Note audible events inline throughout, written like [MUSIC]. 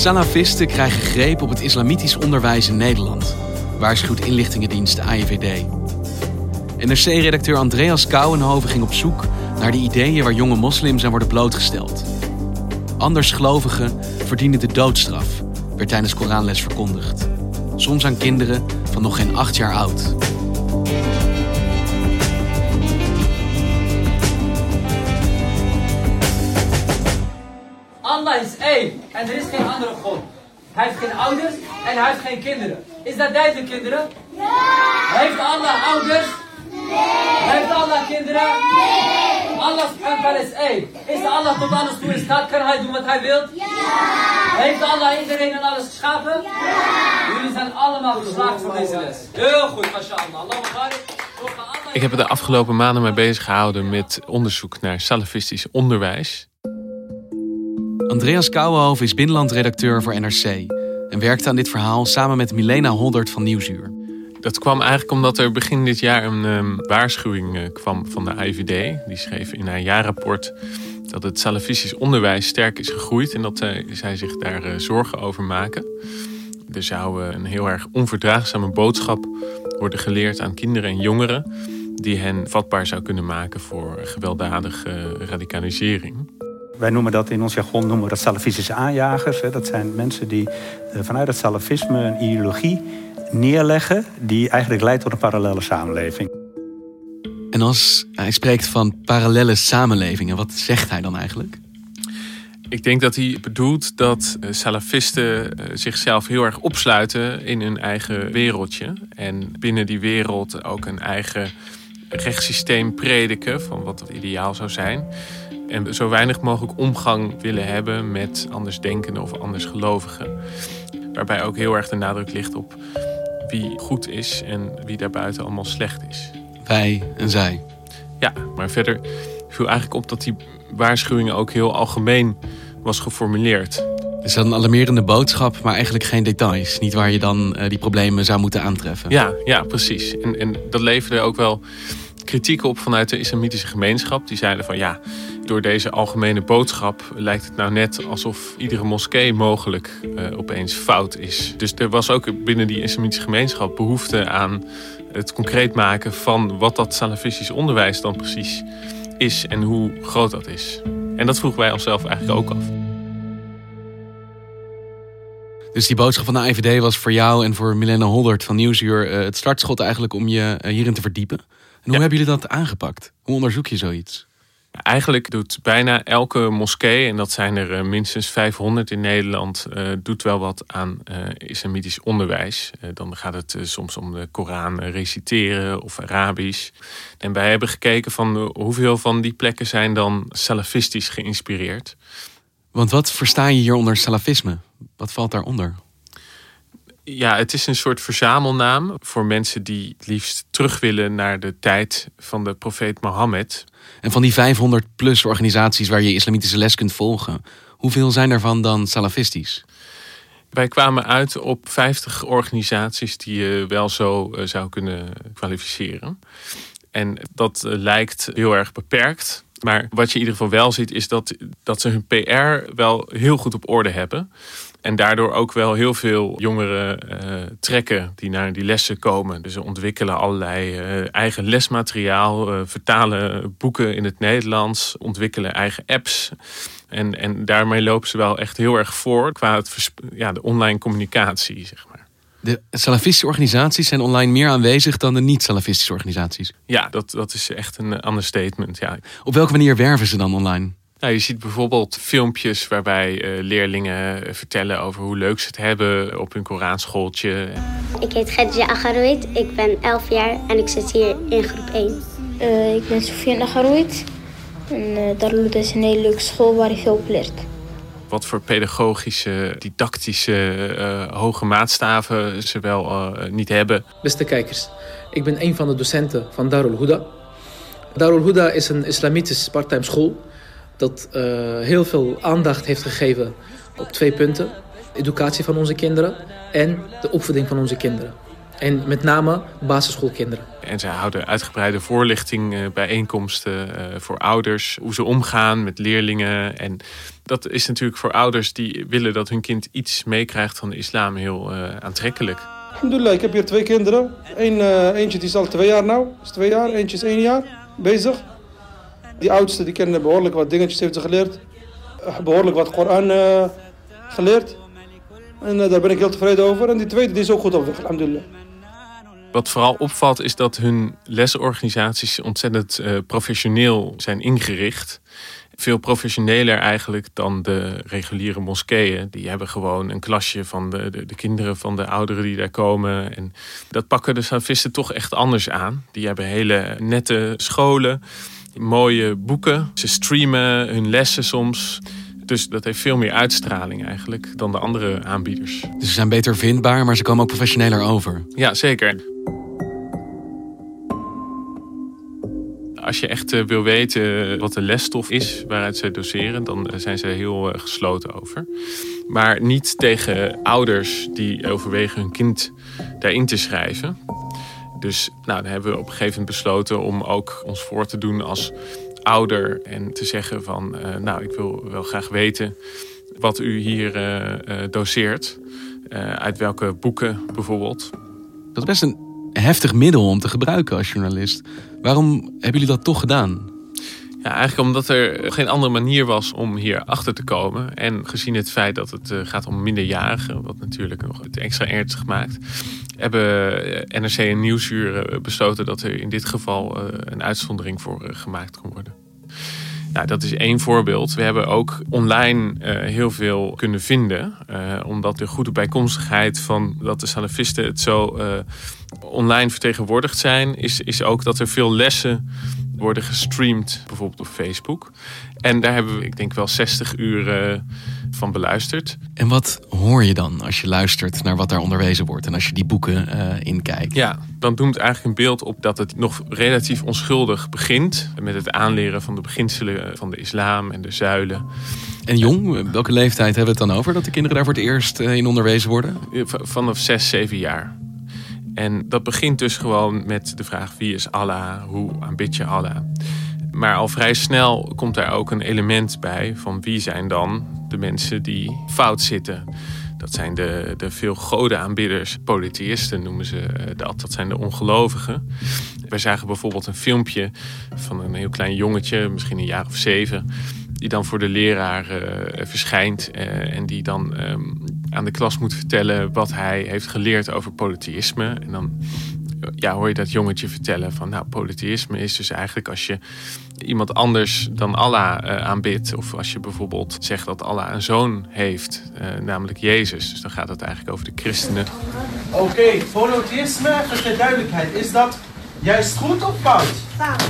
Salafisten krijgen greep op het islamitisch onderwijs in Nederland, waarschuwt inlichtingendienst AIVD. NRC-redacteur Andreas Kouwenhoven ging op zoek naar de ideeën waar jonge moslims aan worden blootgesteld. Andersgelovigen verdienen de doodstraf, werd tijdens Koranles verkondigd. Soms aan kinderen van nog geen acht jaar oud. Allah is één en er is geen andere God. Hij heeft geen ouders en hij heeft geen kinderen. Is dat duidelijk, kinderen? Ja! Heeft Allah ouders? Nee! Heeft Allah kinderen? Nee! Allah subhanahu is één. Is Allah tot alles toe in staat? Kan hij doen wat hij wil? Ja! Heeft Allah iedereen en alles geschapen? Ja! Jullie zijn allemaal geslaagd voor deze les. Heel goed, mashallah. Allah ik heb er de afgelopen maanden mee bezig gehouden met onderzoek naar salafistisch onderwijs. Andreas Kouwenhoven is binnenlandredacteur voor NRC en werkte aan dit verhaal samen met Milena Holdert van Nieuwsuur. Dat kwam eigenlijk omdat er begin dit jaar een um, waarschuwing uh, kwam van de IVD. Die schreef in haar jaarrapport dat het salafistisch onderwijs sterk is gegroeid en dat uh, zij zich daar uh, zorgen over maken. Er zou een heel erg onverdraagzame boodschap worden geleerd aan kinderen en jongeren, die hen vatbaar zou kunnen maken voor gewelddadige radicalisering. Wij noemen dat in ons jargon noemen we dat salafistische aanjagers. Dat zijn mensen die eh, vanuit het salafisme een ideologie neerleggen... die eigenlijk leidt tot een parallele samenleving. En als hij spreekt van parallele samenlevingen, wat zegt hij dan eigenlijk? Ik denk dat hij bedoelt dat eh, salafisten eh, zichzelf heel erg opsluiten in hun eigen wereldje. En binnen die wereld ook een eigen rechtssysteem prediken van wat het ideaal zou zijn. En zo weinig mogelijk omgang willen hebben met andersdenkenden of andersgelovigen. Waarbij ook heel erg de nadruk ligt op wie goed is en wie daarbuiten allemaal slecht is. Wij en zij. Ja, maar verder viel eigenlijk op dat die waarschuwing ook heel algemeen was geformuleerd. Dus een alarmerende boodschap, maar eigenlijk geen details. Niet waar je dan uh, die problemen zou moeten aantreffen. Ja, ja precies. En, en dat leverde ook wel kritiek op vanuit de islamitische gemeenschap. Die zeiden van ja, door deze algemene boodschap lijkt het nou net alsof iedere moskee mogelijk uh, opeens fout is. Dus er was ook binnen die islamitische gemeenschap behoefte aan het concreet maken van wat dat salafistisch onderwijs dan precies is en hoe groot dat is. En dat vroegen wij onszelf eigenlijk ook af. Dus die boodschap van de IVD was voor jou en voor Milena Holdert van Nieuwsuur uh, het startschot eigenlijk om je uh, hierin te verdiepen. En hoe hebben jullie dat aangepakt? Hoe onderzoek je zoiets? Eigenlijk doet bijna elke moskee, en dat zijn er minstens 500 in Nederland, uh, doet wel wat aan uh, islamitisch onderwijs. Dan gaat het soms om de Koran reciteren of Arabisch. En wij hebben gekeken van hoeveel van die plekken zijn dan salafistisch geïnspireerd. Want wat versta je hier onder salafisme? Wat valt daaronder? Ja, het is een soort verzamelnaam voor mensen die het liefst terug willen naar de tijd van de profeet Mohammed. En van die 500 plus organisaties waar je islamitische les kunt volgen, hoeveel zijn ervan dan salafistisch? Wij kwamen uit op 50 organisaties die je wel zo zou kunnen kwalificeren. En dat lijkt heel erg beperkt. Maar wat je in ieder geval wel ziet, is dat, dat ze hun PR wel heel goed op orde hebben. En daardoor ook wel heel veel jongeren uh, trekken die naar die lessen komen. Dus ze ontwikkelen allerlei uh, eigen lesmateriaal, uh, vertalen boeken in het Nederlands, ontwikkelen eigen apps. En, en daarmee lopen ze wel echt heel erg voor qua het, ja, de online communicatie, zeg maar. De salafistische organisaties zijn online meer aanwezig dan de niet-salafistische organisaties. Ja, dat, dat is echt een understatement. Ja. Op welke manier werven ze dan online? Nou, je ziet bijvoorbeeld filmpjes waarbij uh, leerlingen vertellen over hoe leuk ze het hebben op hun Koranschooltje. Ik heet Gedja Agaroid, ik ben 11 jaar en ik zit hier in groep 1. Uh, ik ben Sofia Nagaroeit. En uh, Darul Huda is een hele leuke school waar je veel op leert. Wat voor pedagogische, didactische, uh, hoge maatstaven ze wel niet hebben. Beste kijkers, ik ben een van de docenten van Darul Huda. Darul Huda is een islamitisch parttime school dat heel veel aandacht heeft gegeven op twee punten. Educatie van onze kinderen en de opvoeding van onze kinderen. En met name basisschoolkinderen. En zij houden uitgebreide voorlichting, uh, bijeenkomsten uh, voor ouders. Hoe ze omgaan met leerlingen. En dat is natuurlijk voor ouders die willen dat hun kind iets meekrijgt van de islam heel uh, aantrekkelijk. Alhamdulillah, ik heb hier twee kinderen. Eén, eentje die is al twee jaar nou, is twee jaar. Eentje is één jaar bezig. Die oudste die kende behoorlijk wat dingetjes heeft ze geleerd. Behoorlijk wat Koran geleerd. En daar ben ik heel tevreden over. En die tweede die is ook goed op weg. Wat vooral opvalt is dat hun lesorganisaties ontzettend professioneel zijn ingericht. Veel professioneler eigenlijk dan de reguliere moskeeën. Die hebben gewoon een klasje van de, de, de, kinderen van de ouderen die daar komen. En dat pakken de salafisten toch echt anders aan. Die hebben hele nette scholen, mooie boeken. Ze streamen hun lessen soms. Dus dat heeft veel meer uitstraling eigenlijk dan de andere aanbieders. Dus ze zijn beter vindbaar, maar ze komen ook professioneler over. Ja, zeker. Als je echt eh, wil weten wat de lesstof is waaruit ze doseren, dan eh, zijn ze heel eh, gesloten over. Maar niet tegen ouders die overwegen hun kind daarin te schrijven. Dus nou, dan hebben we op een gegeven moment besloten om ook ons voor te doen als ouder en te zeggen van, nou, ik wil wel graag weten wat u hier doseert. uit welke boeken bijvoorbeeld. Dat is best een heftig middel om te gebruiken als journalist. Waarom hebben jullie dat toch gedaan? Ja, eigenlijk omdat er geen andere manier was om hier achter te komen. En gezien het feit dat het eh, gaat om minderjarigen, wat natuurlijk nog het extra ernstig maakt, hebben eh, NRC en Nieuwsuur eh, besloten dat er in dit geval een uitzondering voor gemaakt kon worden. Nou, dat is één voorbeeld. We hebben ook online heel veel kunnen vinden. omdat de goede bijkomstigheid van dat de salafisten het zo online vertegenwoordigd zijn, is, is ook dat er veel lessen worden gestreamd, bijvoorbeeld op Facebook. En daar hebben we, ik denk wel 60 uur van beluisterd. En wat hoor je dan als je luistert naar wat daar onderwezen wordt en als je die boeken uh, inkijkt? Ja, dan doet het eigenlijk een beeld op dat het nog relatief onschuldig begint met het aanleren van de beginselen van de islam en de zuilen. En jong, welke leeftijd hebben we het dan over dat de kinderen daar voor het eerst eh, in onderwezen worden? Vanaf 6, 7 jaar. En dat begint dus gewoon met de vraag wie is Allah, hoe aanbid je Allah. Maar al vrij snel komt daar ook een element bij van wie zijn dan de mensen die fout zitten. Dat zijn de, de veel godenaanbidders, polytheïsten noemen ze dat. Dat zijn de ongelovigen. Wij zagen bijvoorbeeld een filmpje van een heel klein jongetje, misschien een jaar of zeven die dan voor de leraar uh, verschijnt uh, en die dan um, aan de klas moet vertellen wat hij heeft geleerd over polytheïsme. En dan ja, hoor je dat jongetje vertellen van nou, polytheïsme is dus eigenlijk als je iemand anders dan Allah uh, aanbidt. Of als je bijvoorbeeld zegt dat Allah een zoon heeft, namelijk Jezus. Dus dan gaat het eigenlijk over de christenen. Oké, okay, polytheïsme, voor de duidelijkheid, is dat juist goed of fout? Fout.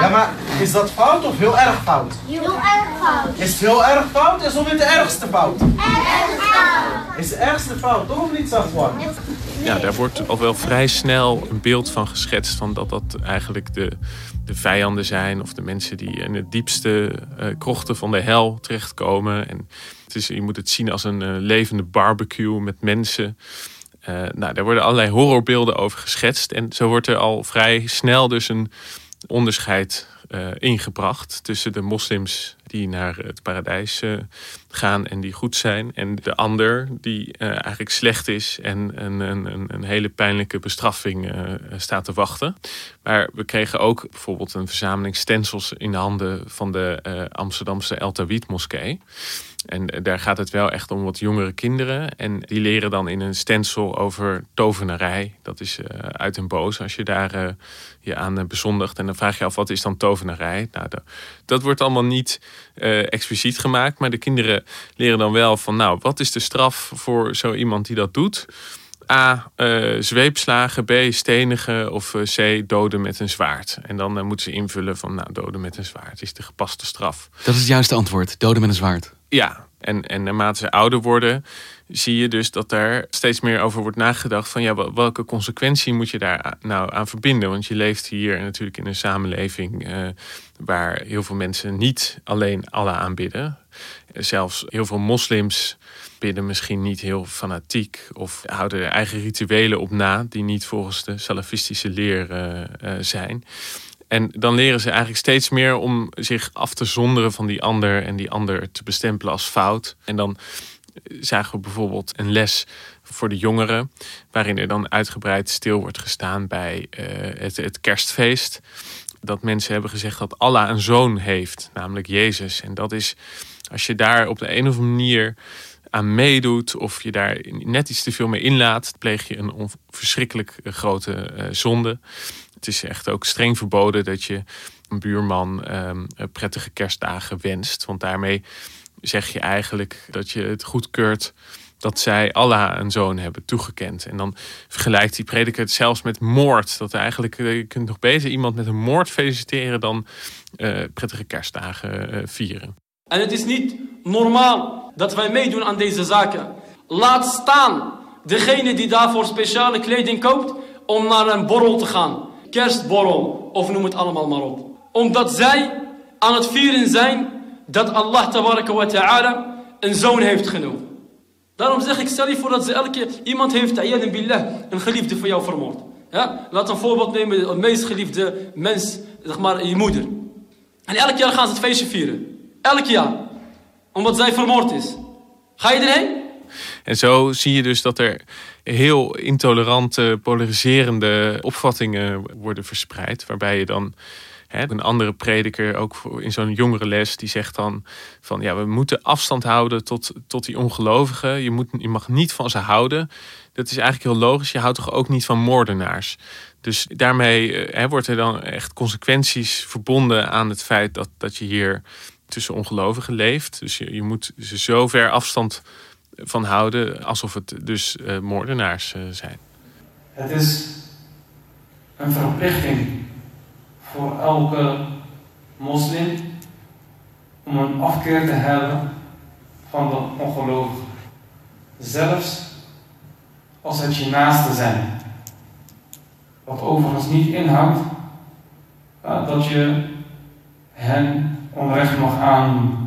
Ja, maar is dat fout of heel erg fout? Heel erg fout. Is het heel erg fout? Is het de ergste fout? Erg fout. Is de ergste fout, toch of niet, Safwan? Ja, daar wordt al wel vrij snel een beeld van geschetst van dat dat eigenlijk de, de vijanden zijn of de mensen die in het diepste uh, krochten van de hel terechtkomen. En het is, je moet het zien als een uh, levende barbecue met mensen. Uh, nou, daar worden allerlei horrorbeelden over geschetst. En zo wordt er al vrij snel dus een onderscheid ingebracht tussen de moslims die naar het paradijs uh, gaan en die goed zijn, en de ander die uh, eigenlijk slecht is en een, een, een hele pijnlijke bestraffing staat te wachten. Maar we kregen ook bijvoorbeeld een verzameling stencils in de handen van de Amsterdamse El Tawid moskee. En daar gaat het wel echt om wat jongere kinderen. En die leren dan in een stencil over tovenarij. Dat is uh, uit een boos als je daar uh, je aan uh, bezondigt. En dan vraag je af, wat is dan tovenarij? Nou, de, dat wordt allemaal niet expliciet gemaakt. Maar de kinderen leren dan wel van, nou, wat is de straf voor zo iemand die dat doet? A. eh, zweepslagen, B. stenigen of eh, C. doden met een zwaard. En dan eh, moeten ze invullen van nou, doden met een zwaard is de gepaste straf. Dat is het juiste antwoord. Doden met een zwaard. Ja, en, en naarmate ze ouder worden, zie je dus dat er steeds meer over wordt nagedacht van ja, wel- welke consequentie moet je daar nou aan verbinden? Want je leeft hier natuurlijk in een samenleving eh, waar heel veel mensen niet alleen Allah aanbidden. Zelfs heel veel moslims bidden misschien niet heel fanatiek of houden eigen rituelen op na die niet volgens de salafistische leer eh, zijn. En dan leren ze eigenlijk steeds meer om zich af te zonderen van die ander en die ander te bestempelen als fout. En dan zagen we bijvoorbeeld een les voor de jongeren, waarin er dan uitgebreid stil wordt gestaan bij eh, het, het kerstfeest. Dat mensen hebben gezegd dat Allah een zoon heeft, namelijk Jezus. En dat is, als je daar op de een of andere manier aan meedoet of je daar net iets te veel mee inlaat, pleeg je een verschrikkelijk eh, grote eh, zonde. Het is echt ook streng verboden dat je een buurman ehm, eh, prettige kerstdagen wenst. Want daarmee zeg je eigenlijk dat je het goedkeurt dat zij Allah een zoon hebben toegekend. En dan vergelijkt die prediker het zelfs met moord. Dat eigenlijk, eh, je kunt nog beter iemand met een moord feliciteren dan eh, prettige kerstdagen vieren. En het is niet normaal dat wij meedoen aan deze zaken. Laat staan degene die daarvoor speciale kleding koopt om naar een borrel te gaan. Kerstborrel of noem het allemaal maar op. Omdat zij aan het vieren zijn dat Allah wa ta'ala een zoon heeft genomen. Daarom zeg ik, stel je voor dat ze elke iemand heeft, billah, een geliefde van jou vermoord. Ja? Laat een voorbeeld nemen, de meest geliefde mens, zeg maar je moeder. En elk jaar gaan ze het feestje vieren. Elk jaar. Omdat zij vermoord is. Ga je erheen? En zo zie je dus dat er heel intolerante, polariserende opvattingen worden verspreid. Waarbij je dan een andere prediker, ook in zo'n jongere les, die zegt dan van ja, we moeten afstand houden tot, tot die ongelovigen. Je, moet, je mag niet van ze houden. Dat is eigenlijk heel logisch. Je houdt toch ook niet van moordenaars. Dus daarmee eh, hè, wordt er dan echt consequenties verbonden aan het feit dat, dat je hier tussen ongelovigen leeft. Dus je, je moet ze zo ver afstand van houden alsof het dus eh, moordenaars eh, zijn. Het is een verplichting voor elke moslim om een afkeer te hebben van de ongelovigen. Zelfs als het je naaste zijn. Wat overigens niet inhoudt eh, dat je hen onrecht mag aan.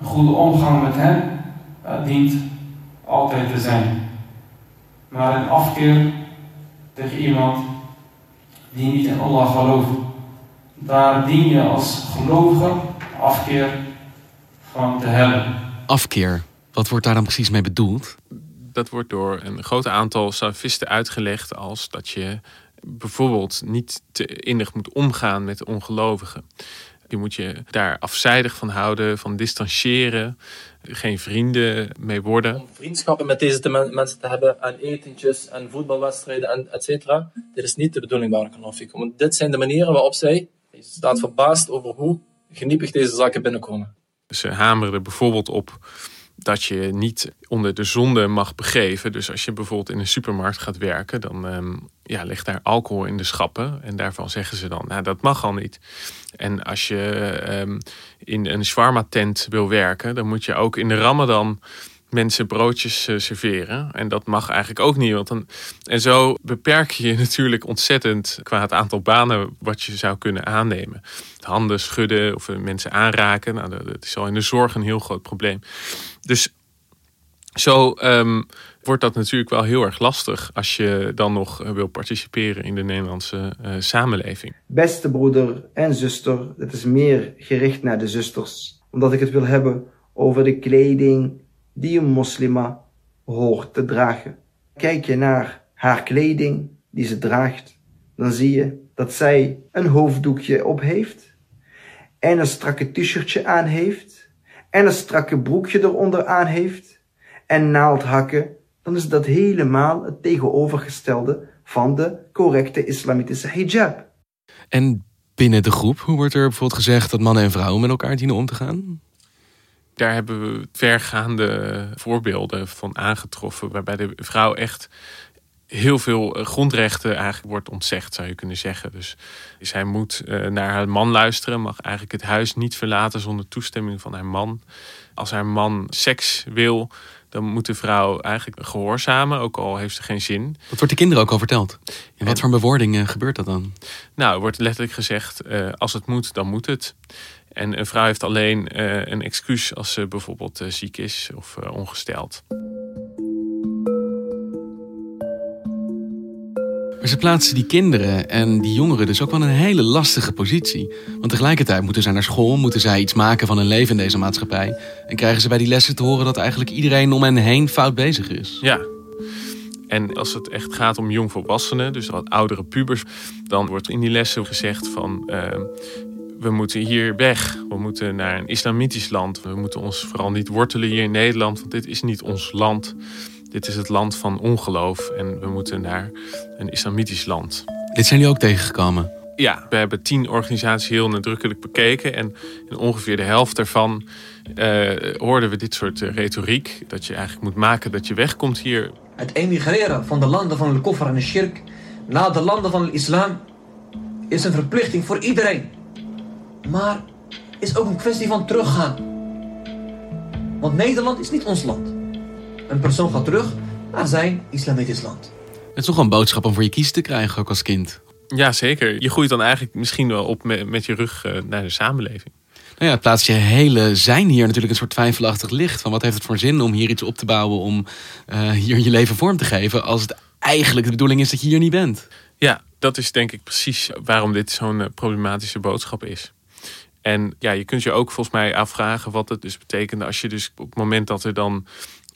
Een goede omgang met hen dient altijd te zijn. Maar een afkeer tegen iemand die niet in Allah gelooft, daar dien je als gelovige afkeer van te hebben. Afkeer. Wat wordt daar dan precies mee bedoeld? Dat wordt door een groot aantal salafisten uitgelegd als dat je bijvoorbeeld niet te innig moet omgaan met ongelovigen. Je moet je daar afzijdig van houden, van distancieren, geen vrienden mee worden. vriendschappen met deze men- mensen te hebben en etentjes en voetbalwedstrijden en et cetera. Dit is niet de bedoeling, Barakallahu fikum. Want dit zijn de manieren waarop zij, je staat verbaasd over hoe geniepig deze zaken binnenkomen. Ze hameren er bijvoorbeeld op dat je niet onder de zonde mag begeven. Dus als je bijvoorbeeld in een supermarkt gaat werken, dan ehm, ja, ligt daar alcohol in de schappen. En daarvan zeggen ze dan, nou dat mag al niet. En als je ehm, in een shawarma tent wil werken, dan moet je ook in de ramadan mensen broodjes eh, serveren. En dat mag eigenlijk ook niet. Want dan, en zo beperk je je [LAUGHS] natuurlijk ontzettend qua het aantal banen wat je zou kunnen aannemen. Handen schudden of eh, mensen aanraken. Nou, dat is al in de zorg een heel groot probleem. Dus zo ehm, wordt dat natuurlijk wel heel erg lastig als je dan nog eh, wil participeren in de Nederlandse samenleving. Beste broeder en zuster, dit is meer gericht naar de zusters, omdat ik het wil hebben over de kleding die een moslima hoort te dragen. Kijk je naar haar kleding die ze draagt, dan zie je dat zij een hoofddoekje op heeft en een strakke t-shirtje aan heeft en een strakke broekje eronder aan heeft en naaldhakken, dan is dat helemaal het tegenovergestelde van de correcte islamitische hijab. En binnen de groep, hoe wordt er bijvoorbeeld gezegd dat mannen en vrouwen met elkaar dienen om te gaan? Daar hebben we vergaande voorbeelden van aangetroffen, waarbij de vrouw echt heel veel grondrechten eigenlijk wordt ontzegd, zou je kunnen zeggen. Dus zij moet naar haar man luisteren, mag eigenlijk het huis niet verlaten zonder toestemming van haar man. Als haar man seks wil, dan moet de vrouw eigenlijk gehoorzamen, ook al heeft ze geen zin. Wat wordt de kinderen ook al verteld? In wat voor bewoordingen gebeurt dat dan? Nou, er wordt letterlijk gezegd, uh, als het moet, dan moet het. En een vrouw heeft alleen uh, een excuus als ze bijvoorbeeld uh, ziek is of ongesteld. Maar ze plaatsen die kinderen en die jongeren dus ook wel een hele lastige positie. Want tegelijkertijd moeten zij naar school, moeten zij iets maken van hun leven in deze maatschappij. En krijgen ze bij die lessen te horen dat eigenlijk iedereen om hen heen fout bezig is. Ja. En als het echt gaat om jongvolwassenen, dus wat oudere pubers, dan wordt in die lessen gezegd van uh, we moeten hier weg. We moeten naar een islamitisch land. We moeten ons vooral niet wortelen hier in Nederland, want dit is niet ons land. Dit is het land van ongeloof en we moeten naar een islamitisch land. Dit zijn jullie ook tegengekomen? Ja, we hebben tien organisaties heel nadrukkelijk bekeken. En in ongeveer de helft daarvan uh, hoorden we dit soort uh, retoriek. Dat je eigenlijk moet maken dat je wegkomt hier. Het emigreren van de landen van de koffer en de shirk naar de landen van de islam is een verplichting voor iedereen. Maar is ook een kwestie van teruggaan. Want Nederland is niet ons land. Een persoon gaat terug naar zijn islamitisch land. Het is toch een boodschap om voor je kiezen te krijgen, ook als kind. Ja, zeker. Je groeit dan eigenlijk misschien wel op met, je rug uh, naar de samenleving. Nou ja, het plaatst je hele zijn hier natuurlijk een soort twijfelachtig licht. Van wat heeft het voor zin om hier iets op te bouwen, om uh, hier je leven vorm te geven, als het eigenlijk de bedoeling is dat je hier niet bent. Ja, dat is denk ik precies waarom dit zo'n uh, problematische boodschap is. En ja, je kunt je ook volgens mij afvragen wat het dus betekent als je dus op het moment dat er dan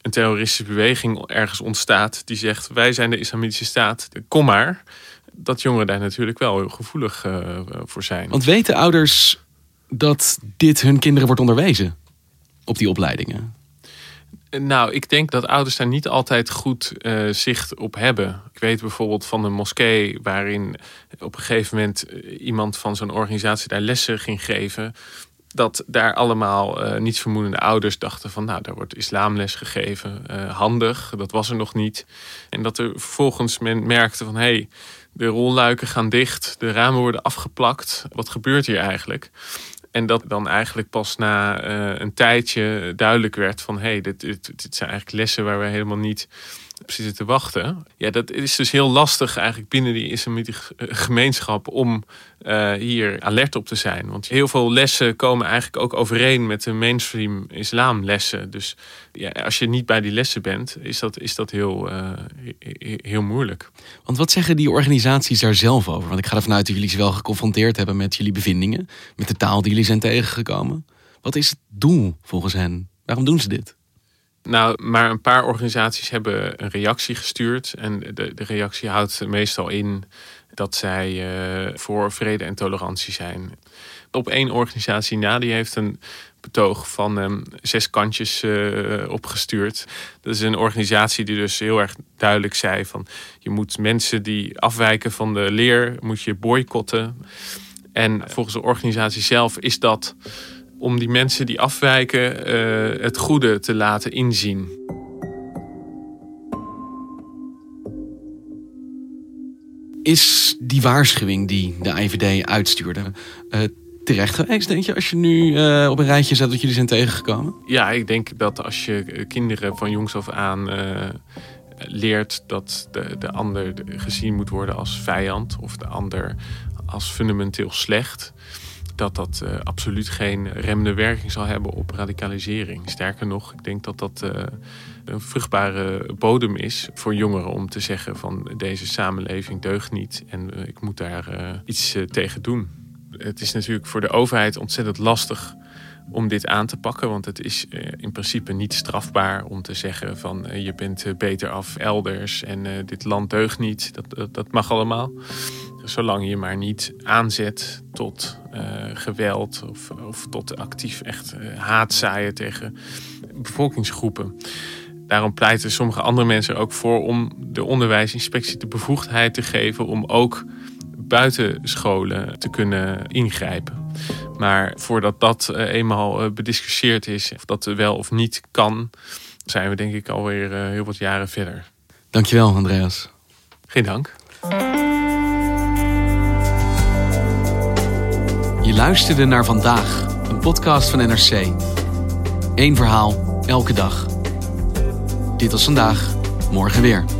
een terroristische beweging ergens ontstaat die zegt wij zijn de islamitische staat, kom maar. Dat jongeren daar natuurlijk wel heel gevoelig uh, voor zijn. Want weten ouders dat dit hun kinderen wordt onderwezen op die opleidingen? Nou, ik denk dat ouders daar niet altijd goed uh, zicht op hebben. Ik weet bijvoorbeeld van een moskee waarin op een gegeven moment iemand van zo'n organisatie daar lessen ging geven dat daar allemaal uh, niets vermoedende ouders dachten van nou, daar wordt islamles gegeven, handig, dat was er nog niet. En dat er vervolgens men merkte van hé, hey, de rolluiken gaan dicht, de ramen worden afgeplakt, wat gebeurt hier eigenlijk? En dat dan eigenlijk pas na uh, een tijdje duidelijk werd van hé, hey, dit, dit zijn eigenlijk lessen waar we helemaal niet zitten te wachten. Ja, dat is dus heel lastig eigenlijk binnen die islamitische gemeenschap om uh, hier alert op te zijn. Want heel veel lessen komen eigenlijk ook overeen met de mainstream islamlessen. Dus ja, als je niet bij die lessen bent, is dat, is dat heel, uh, heel moeilijk. Want wat zeggen die organisaties daar zelf over? Want ik ga ervan uit dat jullie ze wel geconfronteerd hebben met jullie bevindingen, met de taal die jullie zijn tegengekomen. Wat is het doel volgens hen? Waarom doen ze dit? Nou, maar een paar organisaties hebben een reactie gestuurd. En de, de reactie houdt meestal in dat zij uh, voor vrede en tolerantie zijn. Op één organisatie na, die heeft een betoog van um, zes kantjes uh, opgestuurd. Dat is een organisatie die dus heel erg duidelijk zei van... je moet mensen die afwijken van de leer, moet je boycotten. En volgens de organisatie zelf is dat om die mensen die afwijken uh, het goede te laten inzien. Is die waarschuwing die de IVD uitstuurde uh, terecht geweest, denk je, als je nu uh, op een rijtje zet dat jullie zijn tegengekomen? Ja, ik denk dat als je kinderen van jongs af aan leert dat de, de ander gezien moet worden als vijand of de ander als fundamenteel slecht dat dat uh, absoluut geen remmende werking zal hebben op radicalisering. Sterker nog, ik denk dat dat uh, een vruchtbare bodem is voor jongeren om te zeggen van deze samenleving deugt niet en uh, ik moet daar iets tegen doen. Het is natuurlijk voor de overheid ontzettend lastig om dit aan te pakken. Want het is in principe niet strafbaar om te zeggen van je bent beter af elders en dit land deugt niet. Dat, dat, mag allemaal. Zolang je maar niet aanzet tot geweld of, of, tot actief echt haat zaaien tegen bevolkingsgroepen. Daarom pleiten sommige andere mensen ook voor om de onderwijsinspectie de bevoegdheid te geven om ook buiten scholen te kunnen ingrijpen. Maar voordat dat eh, eenmaal eh, bediscussieerd is, of dat wel of niet kan, zijn we denk ik alweer uh, heel wat jaren verder. Dankjewel, Andreas. Geen dank. Je luisterde naar vandaag, een podcast van NRC. Eén verhaal, elke dag. Dit was vandaag, morgen weer.